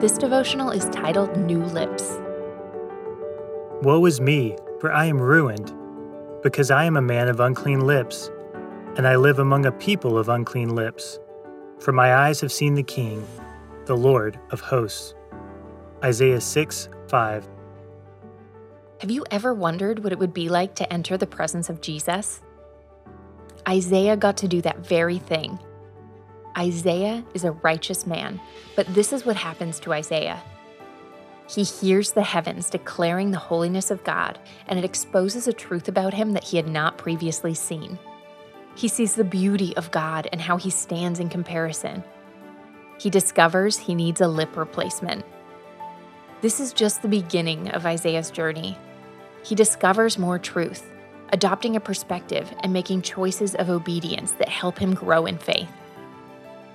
This devotional is titled New Lips. Woe is me, for I am ruined, because I am a man of unclean lips, and I live among a people of unclean lips. For my eyes have seen the King, the Lord of hosts. Isaiah 6 5. Have you ever wondered what it would be like to enter the presence of Jesus? Isaiah got to do that very thing. Isaiah is a righteous man, but this is what happens to Isaiah. He hears the heavens declaring the holiness of God, and it exposes a truth about him that he had not previously seen. He sees the beauty of God and how he stands in comparison. He discovers he needs a lip replacement. This is just the beginning of Isaiah's journey. He discovers more truth, adopting a perspective and making choices of obedience that help him grow in faith.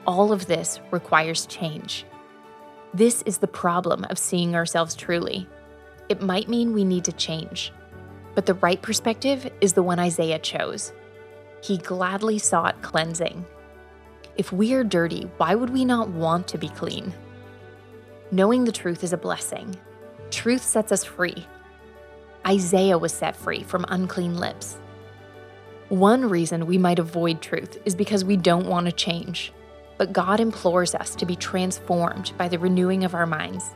All of this requires change. This is the problem of seeing ourselves truly. It might mean we need to change, but the right perspective is the one Isaiah chose. He gladly sought cleansing. If we are dirty, why would we not want to be clean? Knowing the truth is a blessing. Truth sets us free. Isaiah was set free from unclean lips. One reason we might avoid truth is because we don't want to change but God implores us to be transformed by the renewing of our minds.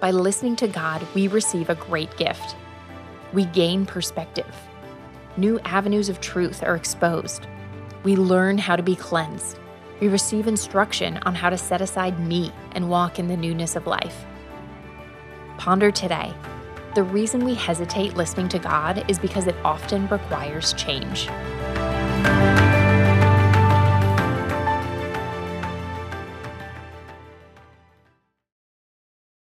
By listening to God, we receive a great gift. We gain perspective. New avenues of truth are exposed. We learn how to be cleansed. We receive instruction on how to set aside me and walk in the newness of life. Ponder today. The reason we hesitate listening to God is because it often requires change.